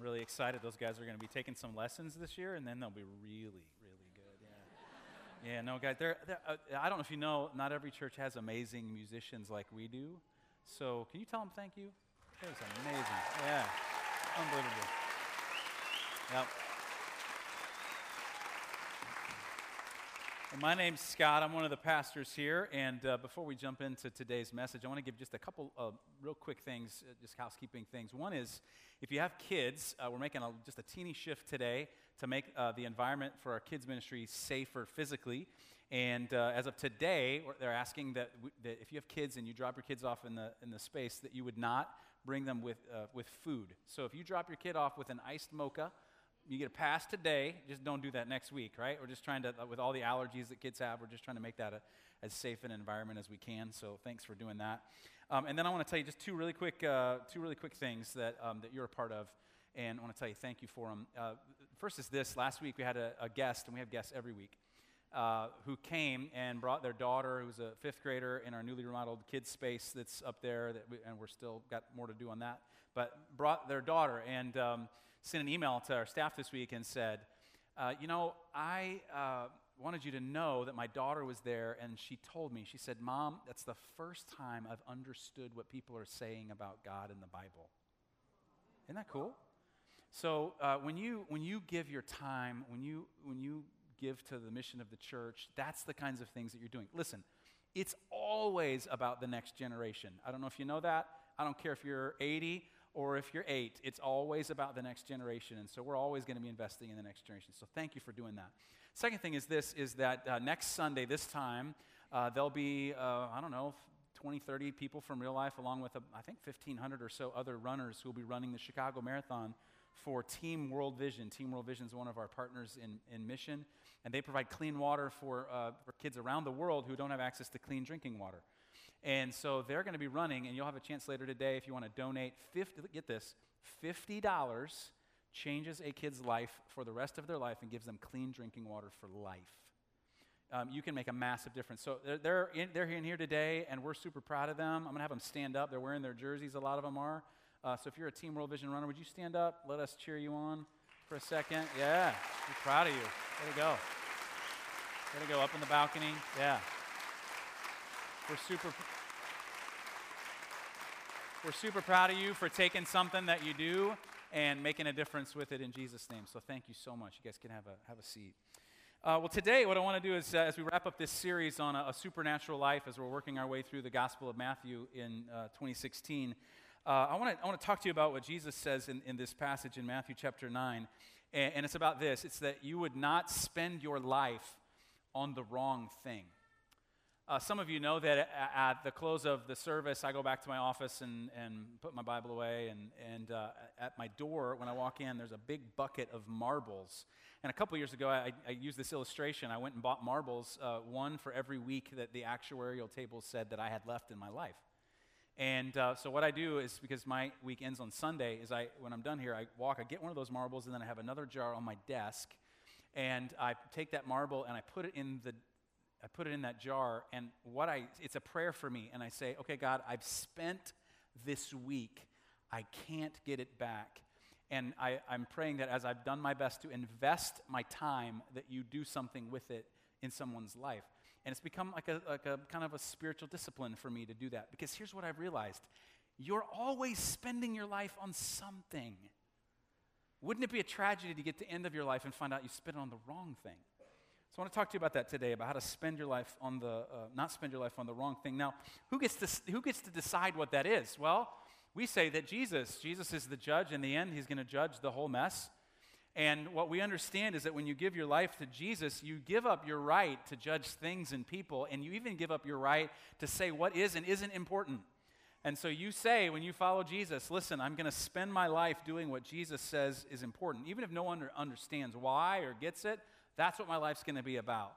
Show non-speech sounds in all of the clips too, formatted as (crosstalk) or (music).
I'm really excited. Those guys are going to be taking some lessons this year, and then they'll be really, really good. Yeah, yeah no, guys, they're, they're, uh, I don't know if you know, not every church has amazing musicians like we do. So, can you tell them thank you? It was amazing. Yeah, unbelievable. Yep. Well, my name's Scott. I'm one of the pastors here. And uh, before we jump into today's message, I want to give just a couple of real quick things, uh, just housekeeping things. One is if you have kids, uh, we're making a, just a teeny shift today to make uh, the environment for our kids' ministry safer physically. And uh, as of today, they're asking that, w- that if you have kids and you drop your kids off in the, in the space, that you would not bring them with, with food. So if you drop your kid off with an iced mocha, you get a pass today. Just don't do that next week, right? We're just trying to, with all the allergies that kids have, we're just trying to make that a, as safe an environment as we can. So thanks for doing that. Um, and then I want to tell you just two really quick, uh, two really quick things that um, that you're a part of, and I want to tell you thank you for them. Uh, first is this: last week we had a, a guest, and we have guests every week. Uh, who came and brought their daughter, who's a fifth grader in our newly remodeled kids space that's up there, that we, and we're still got more to do on that. But brought their daughter, and um, sent an email to our staff this week and said, uh, You know, I uh, wanted you to know that my daughter was there, and she told me, she said, Mom, that's the first time I've understood what people are saying about God in the Bible. Isn't that cool? So uh, when, you, when you give your time, when you, when you give to the mission of the church, that's the kinds of things that you're doing. Listen, it's always about the next generation. I don't know if you know that. I don't care if you're 80 or if you're eight, it's always about the next generation. And so we're always going to be investing in the next generation. So thank you for doing that. Second thing is this is that uh, next Sunday, this time, uh, there'll be, uh, I don't know, 20, 30 people from real life, along with, uh, I think, 1,500 or so other runners who will be running the Chicago Marathon for Team World Vision. Team World Vision is one of our partners in, in mission, and they provide clean water for, uh, for kids around the world who don't have access to clean drinking water. And so they're going to be running, and you'll have a chance later today if you want to donate 50, get this, $50 changes a kid's life for the rest of their life and gives them clean drinking water for life. Um, you can make a massive difference. So they're, they're, in, they're in here today, and we're super proud of them. I'm going to have them stand up. They're wearing their jerseys, a lot of them are. Uh, so if you're a Team World Vision runner, would you stand up? Let us cheer you on for a second. Yeah, we're proud of you. There you go. There you go, up in the balcony. Yeah. We're super, we're super proud of you for taking something that you do and making a difference with it in Jesus' name. So thank you so much. You guys can have a, have a seat. Uh, well, today, what I want to do is, uh, as we wrap up this series on a, a, supernatural life, as we're working our way through the Gospel of Matthew in uh, 2016, uh, I want to I want to talk to you about what Jesus says in, in this passage in Matthew chapter 9. And, and it's about this it's that you would not spend your life on the wrong thing. Uh, some of you know that at the close of the service, I go back to my office and, and put my Bible away. And, and uh, at my door, when I walk in, there's a big bucket of marbles. And a couple years ago, I, I, used this illustration. I went and bought marbles, uh, one for every week that the actuarial table said that I had left in my life. And uh, so what I do is because my week ends on Sunday, is I when I'm done here, I walk, I get one of those marbles, and then I have another jar on my desk, and I take that marble and I put it in the I put it in that jar, and what I, it's a prayer for me, and I say, okay, God, I've spent this week, I can't get it back. And I, I'm praying that as I've done my best to invest my time, that you do something with it in someone's life. And it's become like a, like a kind of a spiritual discipline for me to do that. Because here's what I've realized you're always spending your life on something. Wouldn't it be a tragedy to get to the end of your life and find out you spent it on the wrong thing? So I want to talk to you about that today, about how to spend your life on the, uh, not spend your life on the wrong thing. Now, who gets, to, who gets to decide what that is? Well, we say that Jesus, Jesus is the judge. In the end, he's going to judge the whole mess. And what we understand is that when you give your life to Jesus, you give up your right to judge things and people, and you even give up your right to say what is and isn't important. And so you say, when you follow Jesus, listen, I'm going to spend my life doing what Jesus says is important. Even if no one understands why or gets it, that's what my life's going to be about.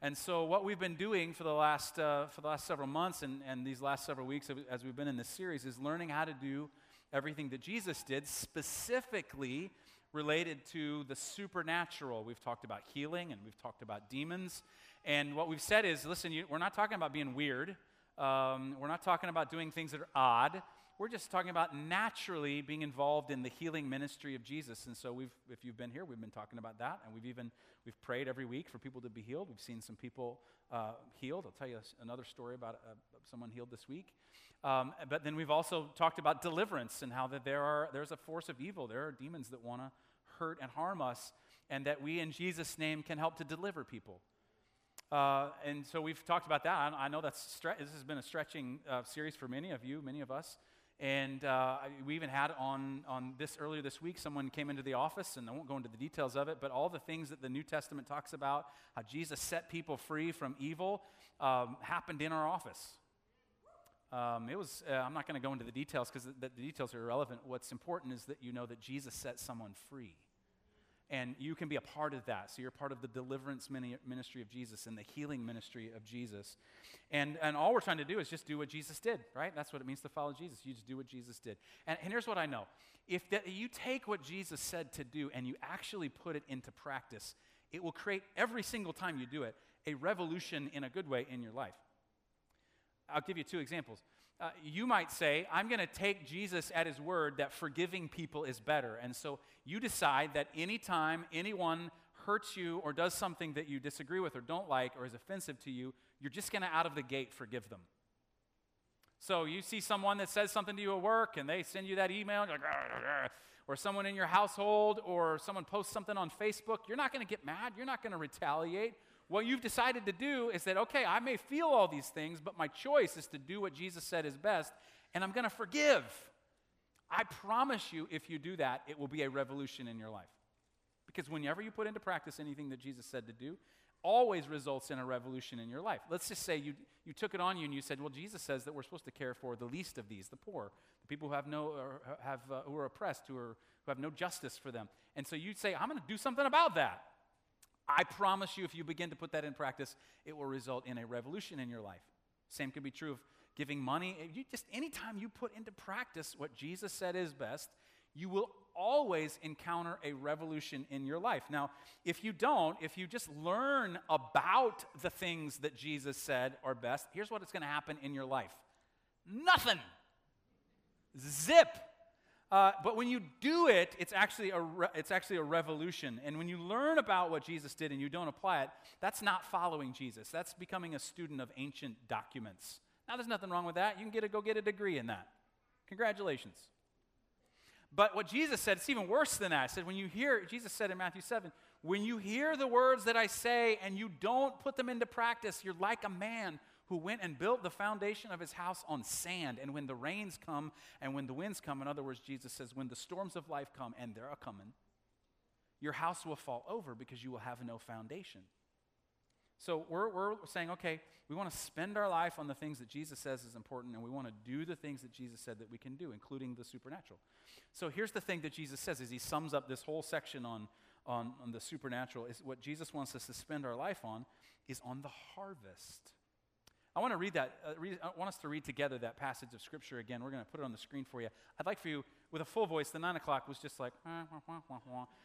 And so, what we've been doing for the last, uh, for the last several months and, and these last several weeks as we've been in this series is learning how to do everything that Jesus did, specifically related to the supernatural. We've talked about healing and we've talked about demons. And what we've said is listen, you, we're not talking about being weird, um, we're not talking about doing things that are odd. We're just talking about naturally being involved in the healing ministry of Jesus. And so we've, if you've been here, we've been talking about that. And we've even, we've prayed every week for people to be healed. We've seen some people uh, healed. I'll tell you another story about uh, someone healed this week. Um, but then we've also talked about deliverance and how that there are, there's a force of evil. There are demons that want to hurt and harm us. And that we, in Jesus' name, can help to deliver people. Uh, and so we've talked about that. I, I know that's stre- this has been a stretching uh, series for many of you, many of us. And uh, we even had on, on this earlier this week, someone came into the office, and I won't go into the details of it, but all the things that the New Testament talks about, how Jesus set people free from evil, um, happened in our office. Um, it was, uh, I'm not going to go into the details because the, the details are irrelevant. What's important is that you know that Jesus set someone free and you can be a part of that. So you're part of the deliverance ministry of Jesus and the healing ministry of Jesus. And, and all we're trying to do is just do what Jesus did, right? That's what it means to follow Jesus. You just do what Jesus did. And, and here's what I know if that, you take what Jesus said to do and you actually put it into practice, it will create every single time you do it a revolution in a good way in your life. I'll give you two examples. Uh, you might say, I'm going to take Jesus at his word that forgiving people is better. And so you decide that anytime anyone hurts you or does something that you disagree with or don't like or is offensive to you, you're just going to out of the gate forgive them. So you see someone that says something to you at work and they send you that email, like, or someone in your household, or someone posts something on Facebook, you're not going to get mad. You're not going to retaliate. What you've decided to do is that, okay, I may feel all these things, but my choice is to do what Jesus said is best, and I'm going to forgive. I promise you, if you do that, it will be a revolution in your life. Because whenever you put into practice anything that Jesus said to do, always results in a revolution in your life. Let's just say you, you took it on you and you said, Well, Jesus says that we're supposed to care for the least of these, the poor, the people who have no, have, uh, who are oppressed, who, are, who have no justice for them. And so you say, I'm going to do something about that. I promise you, if you begin to put that in practice, it will result in a revolution in your life. Same could be true of giving money. You just anytime you put into practice what Jesus said is best, you will always encounter a revolution in your life. Now, if you don't, if you just learn about the things that Jesus said are best, here's what is going to happen in your life. Nothing. Zip. Uh, but when you do it, it's actually, a re- it's actually a revolution. And when you learn about what Jesus did and you don't apply it, that's not following Jesus. That's becoming a student of ancient documents. Now, there's nothing wrong with that. You can get a, go get a degree in that. Congratulations. But what Jesus said, it's even worse than that. He said, when you hear, Jesus said in Matthew 7, when you hear the words that I say and you don't put them into practice, you're like a man who went and built the foundation of his house on sand. And when the rains come and when the winds come, in other words, Jesus says, when the storms of life come, and they're coming, your house will fall over because you will have no foundation. So we're, we're saying, okay, we want to spend our life on the things that Jesus says is important, and we want to do the things that Jesus said that we can do, including the supernatural. So here's the thing that Jesus says as he sums up this whole section on, on, on the supernatural is what Jesus wants us to spend our life on is on the harvest. I want to read that. Uh, read, I want us to read together that passage of Scripture again. We're going to put it on the screen for you. I'd like for you, with a full voice, the 9 o'clock was just like,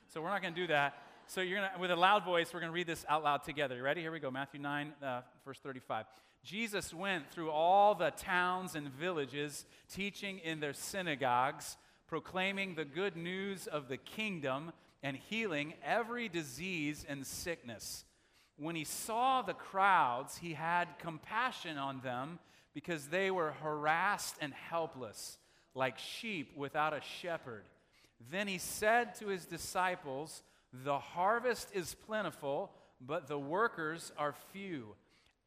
so we're not going to do that. So you're going to, with a loud voice, we're going to read this out loud together. You ready? Here we go. Matthew 9, uh, verse 35. Jesus went through all the towns and villages, teaching in their synagogues, proclaiming the good news of the kingdom, and healing every disease and sickness when he saw the crowds, he had compassion on them because they were harassed and helpless, like sheep without a shepherd. Then he said to his disciples, The harvest is plentiful, but the workers are few.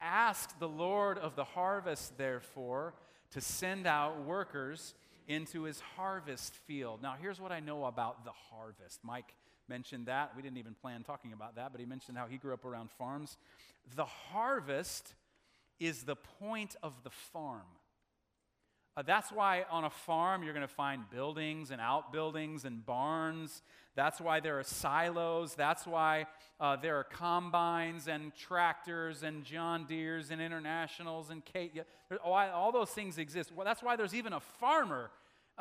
Ask the Lord of the harvest, therefore, to send out workers into his harvest field. Now, here's what I know about the harvest. Mike mentioned that. We didn't even plan talking about that, but he mentioned how he grew up around farms. The harvest is the point of the farm. Uh, that's why on a farm you're going to find buildings and outbuildings and barns. That's why there are silos. That's why uh, there are combines and tractors and John Deeres and internationals and Kate. All those things exist. Well, that's why there's even a farmer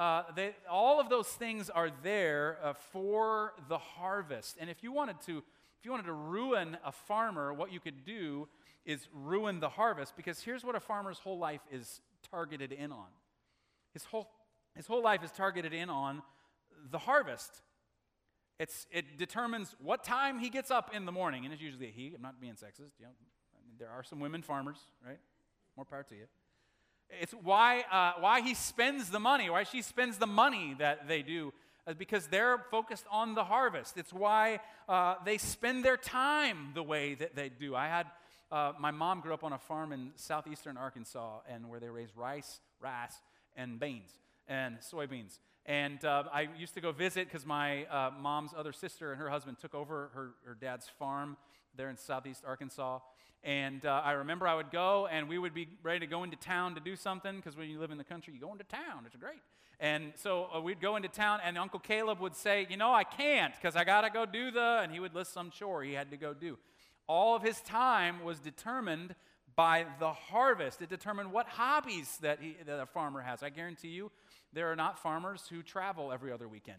uh, they, all of those things are there uh, for the harvest. And if you wanted to, if you wanted to ruin a farmer, what you could do is ruin the harvest. Because here's what a farmer's whole life is targeted in on. His whole his whole life is targeted in on the harvest. It's, it determines what time he gets up in the morning, and it's usually a he. I'm not being sexist. You know, I mean, there are some women farmers, right? More power to you. It's why, uh, why he spends the money, why she spends the money that they do, uh, because they're focused on the harvest. It's why uh, they spend their time the way that they do. I had uh, my mom grew up on a farm in southeastern Arkansas, and where they raise rice, rice, and beans and soybeans. And uh, I used to go visit because my uh, mom's other sister and her husband took over her, her dad's farm there in southeast Arkansas. And uh, I remember I would go and we would be ready to go into town to do something because when you live in the country, you go into town. It's great. And so uh, we'd go into town and Uncle Caleb would say, You know, I can't because I got to go do the, and he would list some chore he had to go do. All of his time was determined by the harvest. It determined what hobbies that, he, that a farmer has. I guarantee you, there are not farmers who travel every other weekend.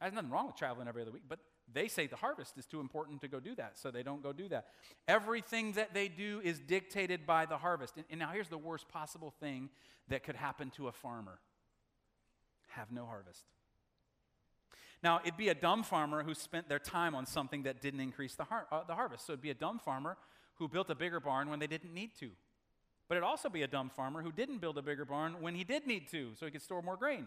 There's nothing wrong with traveling every other week, but they say the harvest is too important to go do that, so they don't go do that. Everything that they do is dictated by the harvest. And, and now here's the worst possible thing that could happen to a farmer have no harvest. Now, it'd be a dumb farmer who spent their time on something that didn't increase the, har- uh, the harvest. So it'd be a dumb farmer who built a bigger barn when they didn't need to. But it'd also be a dumb farmer who didn't build a bigger barn when he did need to, so he could store more grain.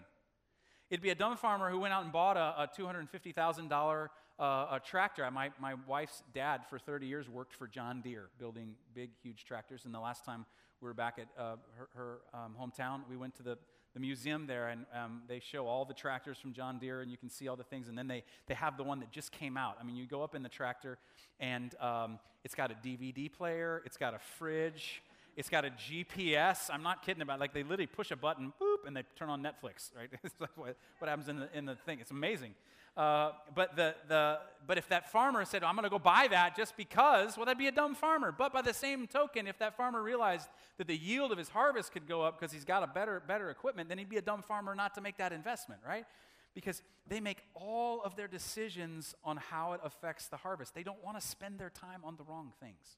It'd be a dumb farmer who went out and bought a, a $250,000 uh, a tractor. My, my wife's dad, for 30 years, worked for John Deere, building big, huge tractors. And the last time we were back at uh, her, her um, hometown, we went to the, the museum there, and um, they show all the tractors from John Deere, and you can see all the things. And then they, they have the one that just came out. I mean, you go up in the tractor, and um, it's got a DVD player, it's got a fridge, it's got a GPS. I'm not kidding about it. Like they literally push a button, boop, and they turn on Netflix, right? (laughs) it's like what, what happens in the, in the thing. It's amazing. Uh, but, the, the, but if that farmer said, I'm going to go buy that just because, well, that'd be a dumb farmer. But by the same token, if that farmer realized that the yield of his harvest could go up because he's got a better, better equipment, then he'd be a dumb farmer not to make that investment, right? Because they make all of their decisions on how it affects the harvest. They don't want to spend their time on the wrong things.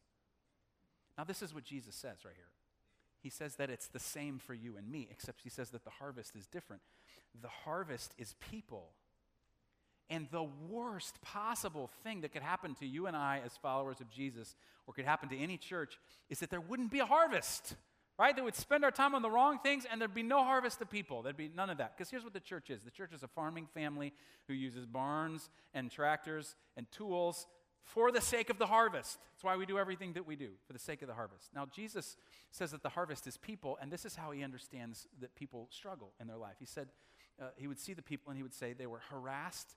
Now, this is what Jesus says right here. He says that it's the same for you and me, except he says that the harvest is different. The harvest is people. And the worst possible thing that could happen to you and I as followers of Jesus, or could happen to any church, is that there wouldn't be a harvest, right? They would spend our time on the wrong things and there'd be no harvest of people. There'd be none of that. Because here's what the church is the church is a farming family who uses barns and tractors and tools for the sake of the harvest. That's why we do everything that we do, for the sake of the harvest. Now, Jesus says that the harvest is people, and this is how he understands that people struggle in their life. He said uh, he would see the people and he would say they were harassed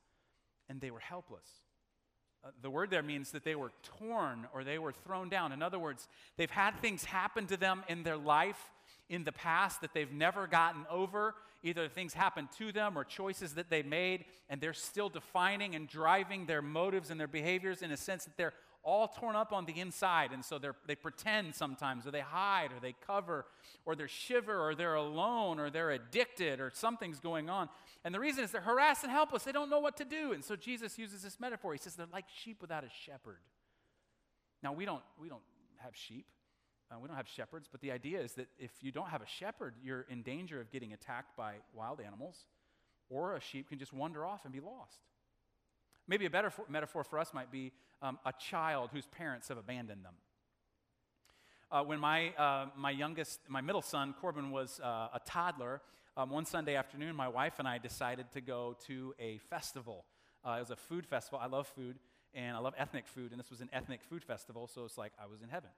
and they were helpless. Uh, the word there means that they were torn or they were thrown down. In other words, they've had things happen to them in their life in the past that they've never gotten over. Either things happened to them or choices that they made, and they're still defining and driving their motives and their behaviors in a sense that they're all torn up on the inside. And so they pretend sometimes, or they hide, or they cover, or they shiver, or they're alone, or they're addicted, or something's going on. And the reason is they're harassed and helpless. They don't know what to do. And so Jesus uses this metaphor. He says they're like sheep without a shepherd. Now, we don't, we don't have sheep. Uh, we don't have shepherds, but the idea is that if you don't have a shepherd, you're in danger of getting attacked by wild animals, or a sheep can just wander off and be lost. Maybe a better for, metaphor for us might be um, a child whose parents have abandoned them. Uh, when my, uh, my youngest, my middle son, Corbin, was uh, a toddler, um, one Sunday afternoon, my wife and I decided to go to a festival. Uh, it was a food festival. I love food, and I love ethnic food, and this was an ethnic food festival, so it's like I was in heaven.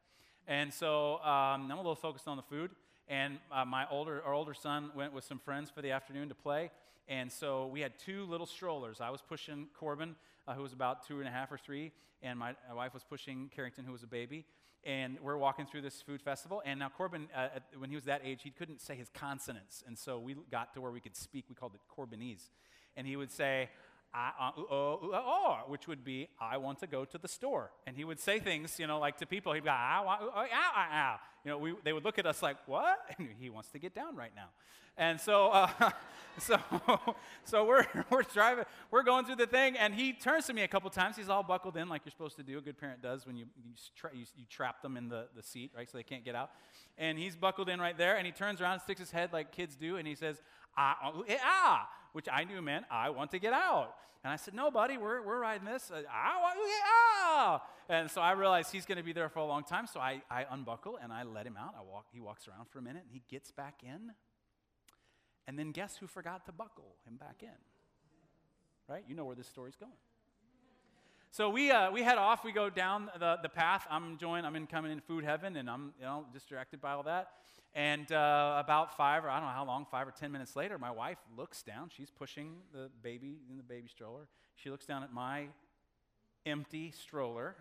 And so um, I'm a little focused on the food. And uh, my older, our older son went with some friends for the afternoon to play. And so we had two little strollers. I was pushing Corbin, uh, who was about two and a half or three, and my, my, wife was pushing Carrington, who was a baby. And we're walking through this food festival. And now Corbin, uh, when he was that age, he couldn't say his consonants. And so we got to where we could speak. We called it Corbinese. And he would say, I, uh, oh, oh, which would be, I want to go to the store. And he would say things, you know, like to people, he'd go, ow, ow, ow, ow, ow. You know, we, they would look at us like, what? (laughs) And he wants to get down right now. And so, uh, (laughs) so, (laughs) so we're, we're driving, we're going through the thing, and he turns to me a couple times. He's all buckled in like you're supposed to do. A good parent does when you, you, tra- you, you trap them in the, the seat, right, so they can't get out. And he's buckled in right there, and he turns around sticks his head like kids do, and he says, I, yeah, which I knew meant I want to get out. And I said, no, buddy, we're, we're riding this. Uh, I want to get out. And so I realized he's going to be there for a long time. So I, I unbuckle and I let him out. I walk, he walks around for a minute and he gets back in. And then guess who forgot to buckle him back in? Right? You know where this story's going. So we, uh, we head off. We go down the, the path. I'm enjoying, I'm in coming in food heaven, and I'm you know, distracted by all that. And uh, about five, or I don't know how long, five or ten minutes later, my wife looks down. She's pushing the baby in the baby stroller. She looks down at my empty stroller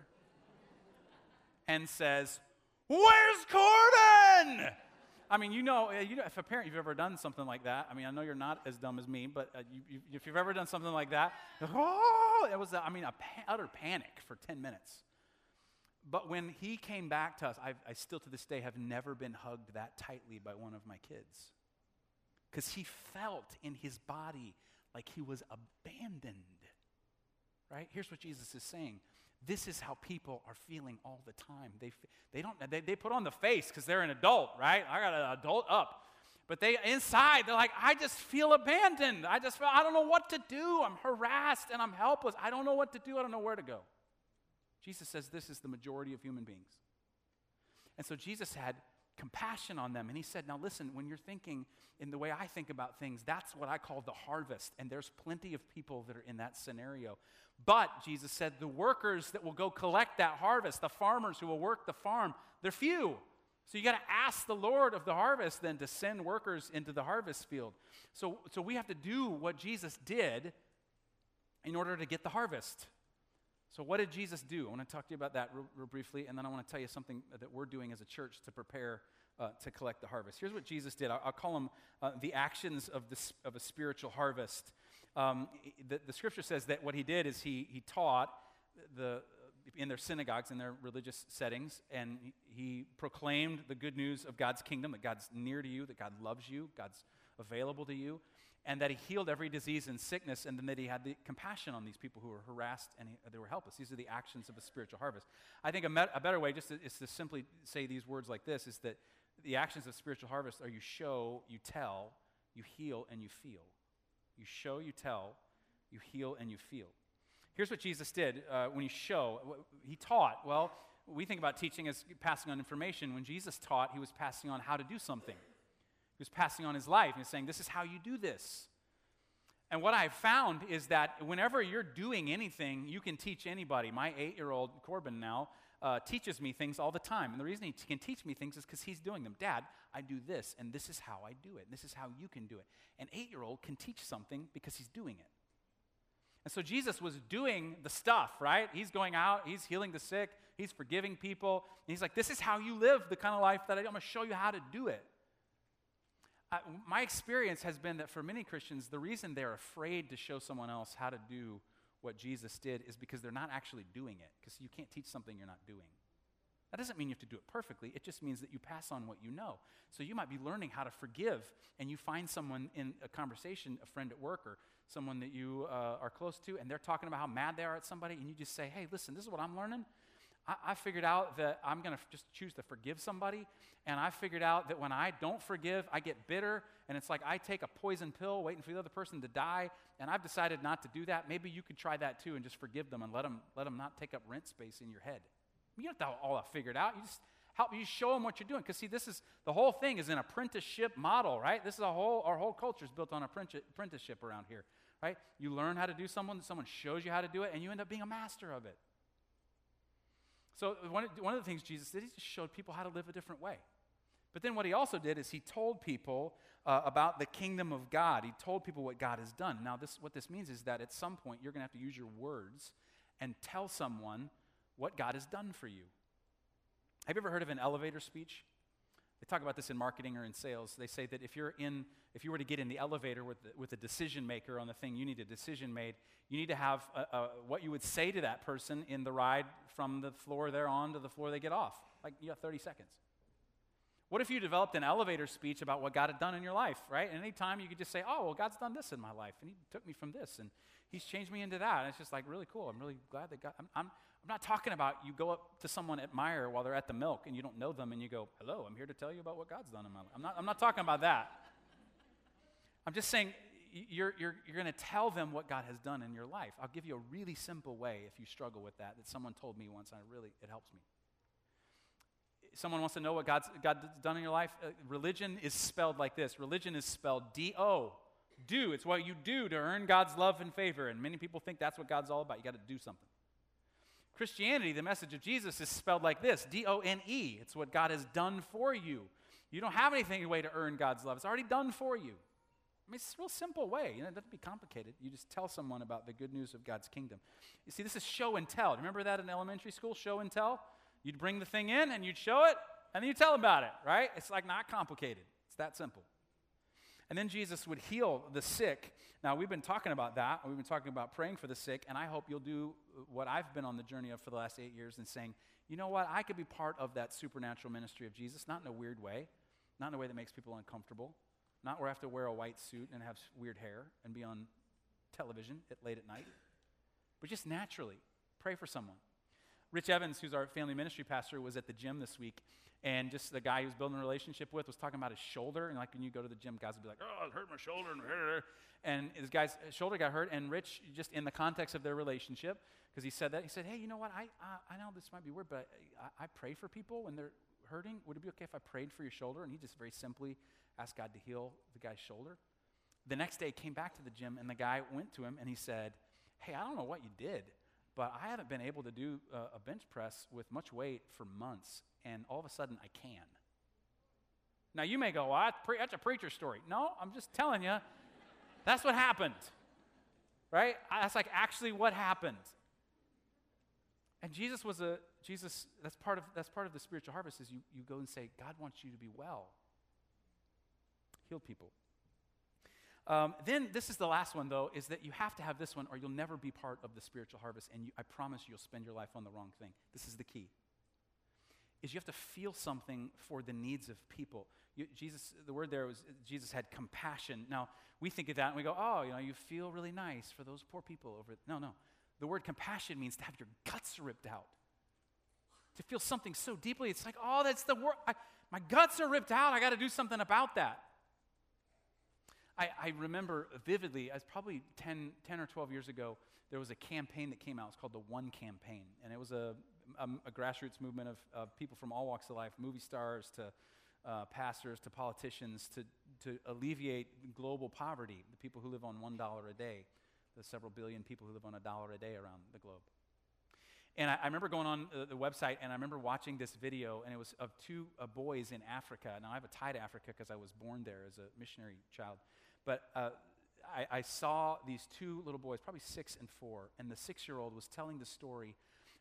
and says, Where's Corbin? I mean, you know, uh, you know, if a parent, you've ever done something like that, I mean, I know you're not as dumb as me, but uh, you, you, if you've ever done something like that, (laughs) oh, it was, a, I mean, a pa- utter panic for 10 minutes. But when he came back to us, I've, I still to this day have never been hugged that tightly by one of my kids. Because he felt in his body like he was abandoned. Right? Here's what Jesus is saying. This is how people are feeling all the time. They, they, don't, they, they put on the face because they're an adult, right? I got an adult up. But they inside, they're like, I just feel abandoned. I just feel, I don't know what to do. I'm harassed and I'm helpless. I don't know what to do. I don't know where to go. Jesus says this is the majority of human beings. And so Jesus had compassion on them. And he said, Now listen, when you're thinking in the way I think about things, that's what I call the harvest. And there's plenty of people that are in that scenario. But, Jesus said, the workers that will go collect that harvest, the farmers who will work the farm, they're few. So you got to ask the Lord of the harvest then to send workers into the harvest field. So, so we have to do what Jesus did in order to get the harvest. So, what did Jesus do? I want to talk to you about that real, real briefly, and then I want to tell you something that we're doing as a church to prepare uh, to collect the harvest. Here's what Jesus did I'll, I'll call them uh, the actions of, of a spiritual harvest. Um, the, the, scripture says that what he did is he, he taught the, in their synagogues, in their religious settings, and he proclaimed the good news of God's kingdom that God's near to you, that God loves you, God's available to you and that he healed every disease and sickness, and then that he had the compassion on these people who were harassed and he, they were helpless. These are the actions of a spiritual harvest. I think a, a better way just to, is to simply say these words like this is that the actions of spiritual harvest are you show, you tell, you heal, and you feel. You show, you tell, you heal, and you feel. Here's what Jesus did uh, when he show. He taught. Well, we think about teaching as passing on information. When Jesus taught, he was passing on how to do something. He was passing on his life and saying, This is how you do this. And what I've found is that whenever you're doing anything, you can teach anybody. My eight year old Corbin now uh, teaches me things all the time. And the reason he t- can teach me things is because he's doing them. Dad, I do this, and this is how I do it. This is how you can do it. An eight year old can teach something because he's doing it. And so Jesus was doing the stuff, right? He's going out, he's healing the sick, he's forgiving people. he's like, This is how you live the kind of life that I, I'm going to show you how to do it my experience has been that for many Christians, the reason they're afraid to show someone else how to do what Jesus did is because they're not actually doing it, because you can't teach something you're not doing. That doesn't mean you have to do it perfectly. It just means that you pass on what you know. So you might be learning how to forgive, and you find someone in a conversation, a friend at work, or someone that you uh, are close to, and they're talking about how mad they are at somebody, and you just say, hey, listen, this is what I'm learning. I, I figured out that I'm going to just choose to forgive somebody. And I figured out that when I don't forgive, I get bitter. And it's like I take a poison pill waiting for the other person to die. And I've decided not to do that. Maybe you could try that too and just forgive them and let them, let them not take up rent space in your head. You don't have to all that figured out. You just help you show them what you're doing. Because see, this is the whole thing is an apprenticeship model, right? This is a whole our whole culture is built on apprenticeship around here, right? You learn how to do someone, someone shows you how to do it, and you end up being a master of it. So, one, of the things Jesus did, he just showed people how to live a different way. But then what he also did is he told people uh, about the kingdom of God. He told people what God has done. Now, this, what this means is that at some point you're going to have to use your words and tell someone what God has done for you. Have you ever heard of an elevator speech? They talk about this in marketing or in sales. They say that if you're in, if you were to get in the elevator with the, with a decision maker on the thing you need a decision made, you need to have a, a, what you would say to that person in the ride from the floor they're on to the floor they get off. Like you have 30 seconds. What if you developed an elevator speech about what God had done in your life, right? And anytime you could just say, oh, well, God's done this in my life, and He took me from this, and He's changed me into that. And it's just like really cool. I'm really glad that God, I'm, I'm, I'm not talking about you go up to someone at Meijer while they're at the milk and you don't know them and you go, hello, I'm here to tell you about what God's done in my life. I'm not, I'm not talking about that. I'm just saying, you're, you're, you're going to tell them what God has done in your life. I'll give you a really simple way if you struggle with that, that someone told me once, and it really, it helps me. Someone wants to know what God's, God's done in your life. Uh, religion is spelled like this religion is spelled D O. Do. It's what you do to earn God's love and favor. And many people think that's what God's all about. You got to do something. Christianity, the message of Jesus, is spelled like this D O N E. It's what God has done for you. You don't have anything way to earn God's love, it's already done for you. I mean, it's a real simple way. You know, it doesn't be complicated. You just tell someone about the good news of God's kingdom. You see, this is show and tell. Remember that in elementary school, show and tell? You'd bring the thing in and you'd show it, and then you tell about it, right? It's like not complicated. It's that simple. And then Jesus would heal the sick. Now, we've been talking about that. We've been talking about praying for the sick, and I hope you'll do what I've been on the journey of for the last eight years and saying, you know what? I could be part of that supernatural ministry of Jesus, not in a weird way, not in a way that makes people uncomfortable, not where I have to wear a white suit and have weird hair and be on television at late at night, but just naturally pray for someone. Rich Evans, who's our family ministry pastor, was at the gym this week, and just the guy he was building a relationship with was talking about his shoulder. And like when you go to the gym, guys would be like, "Oh, it hurt my shoulder," and his guy's shoulder got hurt. And Rich, just in the context of their relationship, because he said that, he said, "Hey, you know what? I uh, I know this might be weird, but I, I pray for people when they're hurting. Would it be okay if I prayed for your shoulder?" And he just very simply asked God to heal the guy's shoulder. The next day, came back to the gym, and the guy went to him and he said, Hey, I don't know what you did, but I haven't been able to do a, bench press with much weight for months, and all of a sudden I can. Now, you may go, well, that's a preacher story. No, I'm just telling you, that's what happened. Right? That's like actually what happened. And Jesus was a, Jesus, that's part of, that's part of the spiritual harvest is you, you go and say, God wants you to be well Heal people. Um, then this is the last one, though, is that you have to have this one or you'll never be part of the spiritual harvest, and you, I promise you'll spend your life on the wrong thing. This is the key. Is you have to feel something for the needs of people. You, Jesus, the word there was Jesus had compassion. Now we think of that and we go, oh, you know, you feel really nice for those poor people over. No, no. The word compassion means to have your guts ripped out. To feel something so deeply, it's like, oh, that's the word. My guts are ripped out. I got to do something about that. I, I remember vividly, as probably 10, 10 or 12 years ago, there was a campaign that came out. It's called the One Campaign. And it was a, a, a grassroots movement of, of, people from all walks of life, movie stars to uh, pastors to politicians, to, to alleviate global poverty, the people who live on $1 a day, the several billion people who live on a dollar a day around the globe. And I, I remember going on the, the, website and I remember watching this video, and it was of two uh, boys in Africa. Now, I have a tie to Africa because I was born there as a missionary child. But uh, I, I, saw these two little boys, probably six and four, and the six year old was telling the story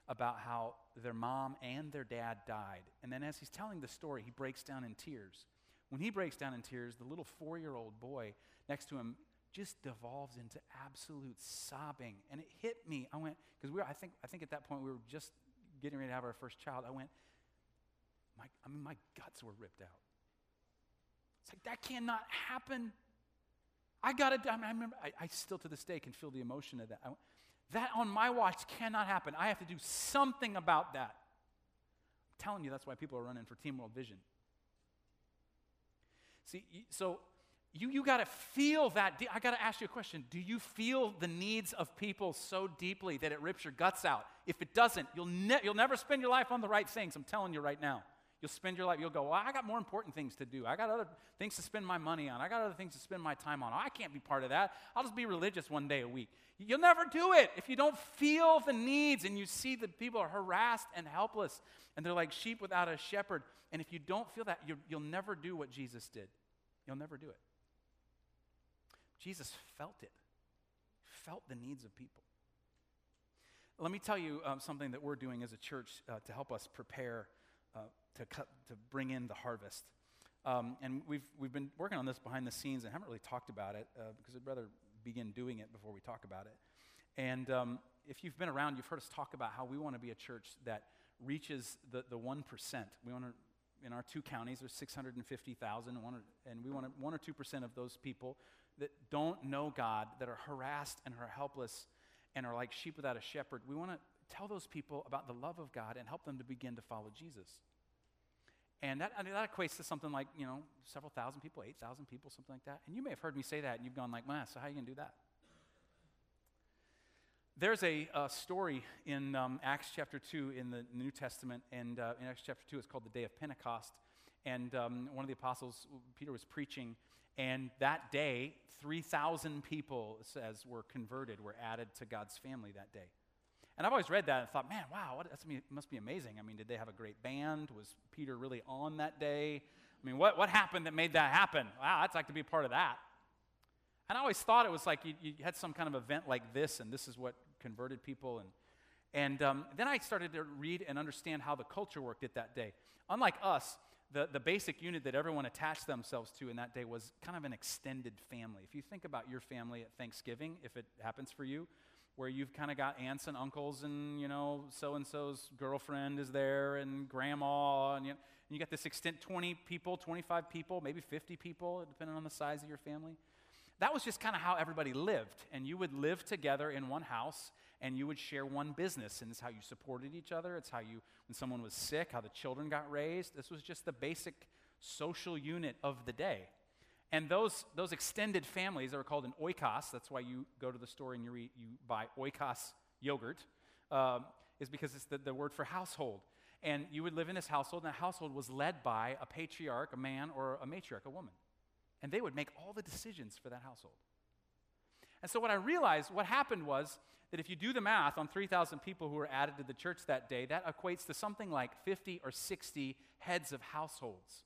about how their mom and their dad died. And then as he's telling the story, he breaks down in tears. When he breaks down in tears, the little four year old boy next to him just devolves into absolute sobbing. And it hit me. I went, because we were, I think, I think at that point we were just getting ready to have our first child. I went, my, I mean, my guts were ripped out. It's like, that cannot happen. I got it. I remember, I, I, still to this day can feel the emotion of that. I, that on my watch cannot happen. I have to do something about that. I'm telling you, that's why people are running for Team World Vision. See, so you, you got to feel that. I got to ask you a question. Do you feel the needs of people so deeply that it rips your guts out? If it doesn't, you'll, ne- you'll never spend your life on the right things. I'm telling you right now. You'll spend your life, you'll go, well, I got more important things to do. I got other things to spend my money on. I got other things to spend my time on. I can't be part of that. I'll just be religious one day a week. You'll never do it if you don't feel the needs and you see that people are harassed and helpless and they're like sheep without a shepherd. And if you don't feel that, you'll never do what Jesus did. You'll never do it. Jesus felt it, felt the needs of people. Let me tell you um, something that we're doing as a church uh, to help us prepare uh, to, cut, to bring in the harvest. Um, and we've, we've been working on this behind the scenes and haven't really talked about it uh, because I'd rather begin doing it before we talk about it. And um, if you've been around, you've heard us talk about how we want to be a church that reaches the, the 1%. We want to, in our two counties, there's 650,000, and we want 1 or 2% of those people that don't know God, that are harassed and are helpless and are like sheep without a shepherd. We want to tell those people about the love of God and help them to begin to follow Jesus. And that, I mean, that equates to something like, you know, several thousand people, 8,000 people, something like that. And you may have heard me say that, and you've gone like, man, so how are you going to do that? There's a, a story in um, Acts chapter 2 in the New Testament, and uh, in Acts chapter 2, it's called the Day of Pentecost. And um, one of the apostles, Peter, was preaching, and that day, 3,000 people, says, were converted, were added to God's family that day. And I've always read that and thought, man, wow, what, that must be amazing. I mean, did they have a great band? Was Peter really on that day? I mean, what, what happened that made that happen? Wow, I'd like to be a part of that. And I always thought it was like you, you had some kind of event like this, and this is what converted people. And, and um, then I started to read and understand how the culture worked at that day. Unlike us, the, the basic unit that everyone attached themselves to in that day was kind of an extended family. If you think about your family at Thanksgiving, if it happens for you, where you've kind of got aunts and uncles and, you know, so and so's girlfriend is there and grandma, and you, and you got this extent 20 people, 25 people, maybe 50 people, depending on the size of your family. That was just kind of how everybody lived. And you would live together in one house and you would share one business. And it's how you supported each other. It's how you, when someone was sick, how the children got raised. This was just the basic social unit of the day. And those, those extended families that were called an oikos, that's why you go to the store and you, you buy oikos yogurt, um, is because it's the, the word for household. And you would live in this household, and that household was led by a patriarch, a man, or a matriarch, a woman. And they would make all the decisions for that household. And so, what I realized, what happened was that if you do the math on 3,000 people who were added to the church that day, that equates to something like 50 or 60 heads of households.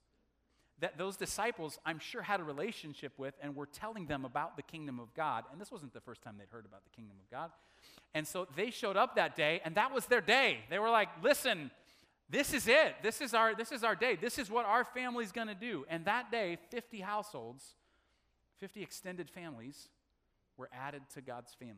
That those disciples, I'm sure, had a relationship with and were telling them about the kingdom of God. And this wasn't the first time they'd heard about the kingdom of God. And so they showed up that day, and that was their day. They were like, listen, this is it. This is our, this is our day. This is what our family's going to do. And that day, 50 households, 50 extended families were added to God's family.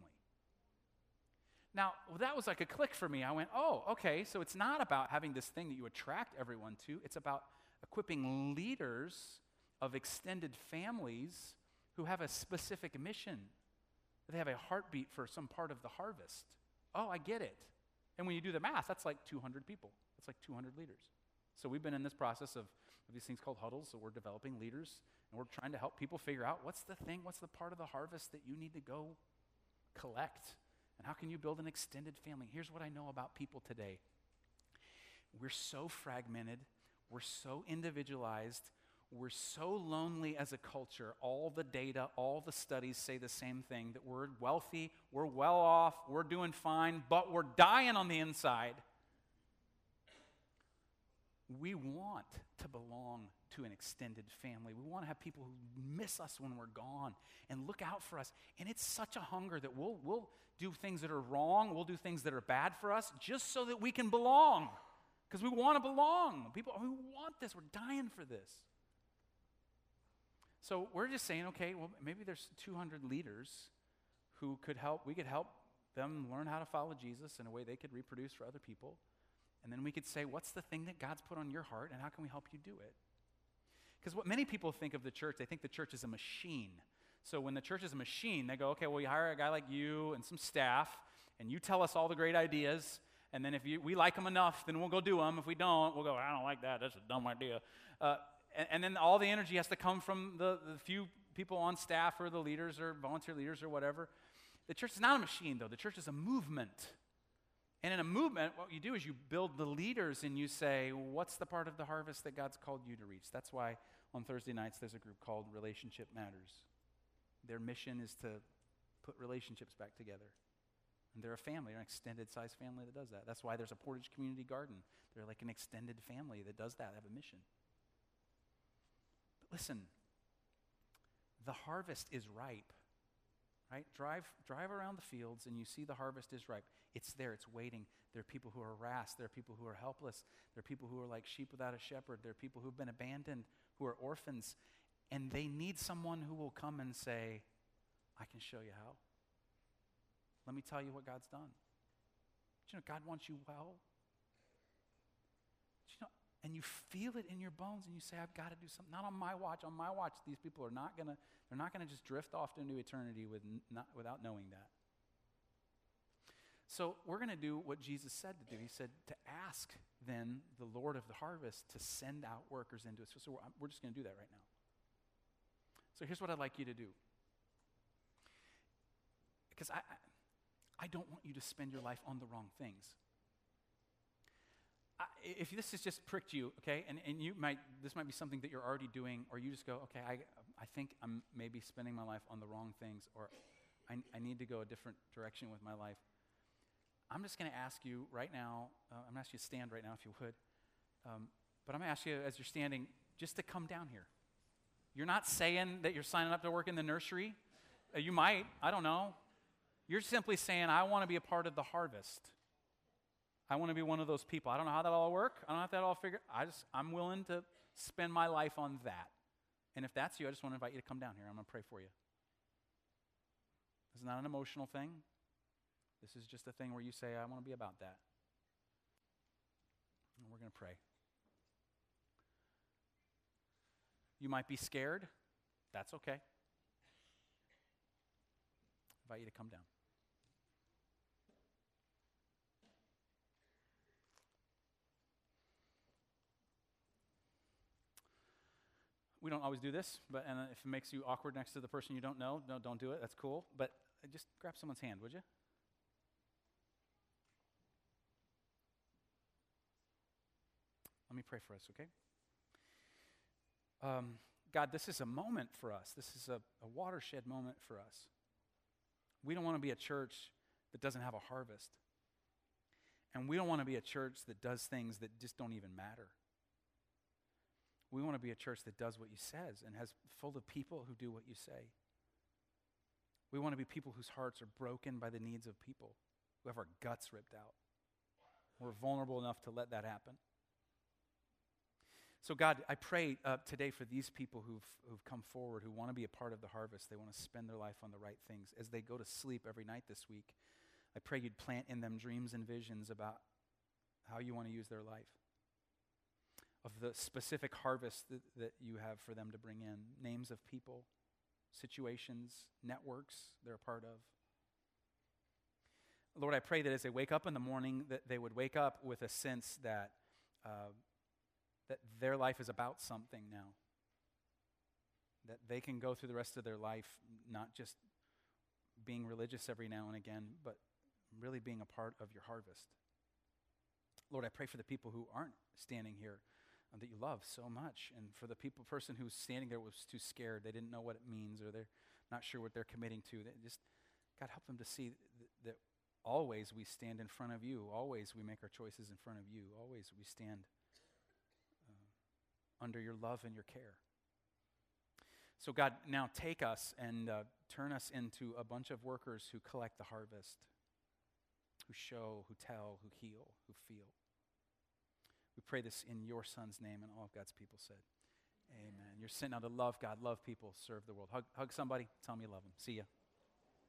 Now, well, that was like a click for me. I went, oh, okay, so it's not about having this thing that you attract everyone to, it's about equipping leaders of extended families who have a specific mission. They have a heartbeat for some part of the harvest. Oh, I get it. And when you do the math, that's like 200 people. That's like 200 leaders. So we've been in this process of, of these things called huddles. So we're developing leaders and we're trying to help people figure out what's the thing, what's the part of the harvest that you need to go collect and how can you build an extended family? Here's what I know about people today we're so fragmented, we're so individualized, we're so lonely as a culture. All the data, all the studies say the same thing that we're wealthy, we're well off, we're doing fine, but we're dying on the inside. We want to belong to an extended family. We want to have people who miss us when we're gone and look out for us. And it's such a hunger that we'll, we'll do things that are wrong, we'll do things that are bad for us just so that we can belong. Because we want to belong. People, we want this. We're dying for this. So we're just saying, okay, well, maybe there's 200 leaders who could help, we could help them learn how to follow Jesus in a way they could reproduce for other people. And then we could say, what's the thing that God's put on your heart, and how can we help you do it? Because what many people think of the church, they think the church is a machine. So when the church is a machine, they go, okay, well, we hire a guy like you and some staff, and you tell us all the great ideas. And then if you, we like them enough, then we'll go do them. If we don't, we'll go, I don't like that. That's a dumb idea. Uh, and, and, then all the energy has to come from the, the few people on staff or the leaders or volunteer leaders or whatever. The church is not a machine, though. The church is a movement. And in a movement, what you do is you build the leaders and you say, what's the part of the harvest that God's called you to reach? That's why on Thursday nights there's a group called Relationship Matters. Their mission is to put relationships back together. And they're a family, an extended sized family that does that. That's why there's a Portage Community Garden. They're like an extended family that does that, they have a mission. But listen, the harvest is ripe right? Drive, drive around the fields and you see the harvest is ripe. It's there, it's waiting. There are people who are harassed. There are people who are helpless. There are people who are like sheep without a shepherd. There are people who've been abandoned, who are orphans. And they need someone who will come and say, I can show you how. Let me tell you what God's done. you know, God wants you well You know, and you feel it in your bones and you say i've got to do something not on my watch on my watch these people are not going to they're not to just drift off into eternity with not, without knowing that So we're going to do what Jesus said to do. He said to ask then the Lord of the harvest to send out workers into it. So, so we're, we're just going to do that right now. So here's what I'd like you to do. Because I, I, I don't want you to spend your life on the wrong things. I, if this has just pricked you, okay, and, and you might, this might be something that you're already doing, or you just go, okay, I, I think I'm maybe spending my life on the wrong things, or I, I need to go a different direction with my life. I'm just going to ask you right now, uh, I'm going to ask you to stand right now if you would. Um, but I'm going to ask you as you're standing just to come down here. You're not saying that you're signing up to work in the nursery. Uh, you might, I don't know. You're simply saying, I want to be a part of the harvest. I want to be one of those people. I don't know how that all work. I don't know how that all figure. I just I'm willing to spend my life on that. And if that's you, I just want to invite you to come down here. I'm going to pray for you. It's not an emotional thing. This is just a thing where you say, I want to be about that. And we're going to pray. You might be scared. That's okay. Invite you to come down. We don't always do this, but and if it makes you awkward next to the person you don't know, no, don't do it. That's cool. But just grab someone's hand, would you? Let me pray for us, okay? Um, God, this is a moment for us. This is a, a watershed moment for us. We don't want to be a church that doesn't have a harvest. And we don't want to be a church that does things that just don't even matter. We want to be a church that does what you says and has full of people who do what you say. We want to be people whose hearts are broken by the needs of people, who have our guts ripped out. We're vulnerable enough to let that happen. So, God, I pray uh, today for these people who've, who've come forward, who want to be a part of the harvest. They want to spend their life on the right things. As they go to sleep every night this week, I pray you'd plant in them dreams and visions about how you want to use their life, of the specific harvest that, that you have for them to bring in, names of people, situations, networks they're a part of. Lord, I pray that as they wake up in the morning, that they would wake up with a sense that. Uh, that their life is about something now. That they can go through the rest of their life not just being religious every now and again, but really being a part of your harvest. Lord, I pray for the people who aren't standing here uh, that you love so much, and for the people person who's standing there was too scared, they didn't know what it means, or they're not sure what they're committing to. They just God help them to see th- that always we stand in front of you, always we make our choices in front of you, always we stand under your love and your care. So, God, now take us and uh, turn us into a bunch of workers who collect the harvest, who show, who tell, who heal, who feel. We pray this in your Son's name, and all of God's people said, Amen. You're sent out to love God, love people, serve the world. Hug, hug somebody, tell me you love them. See ya.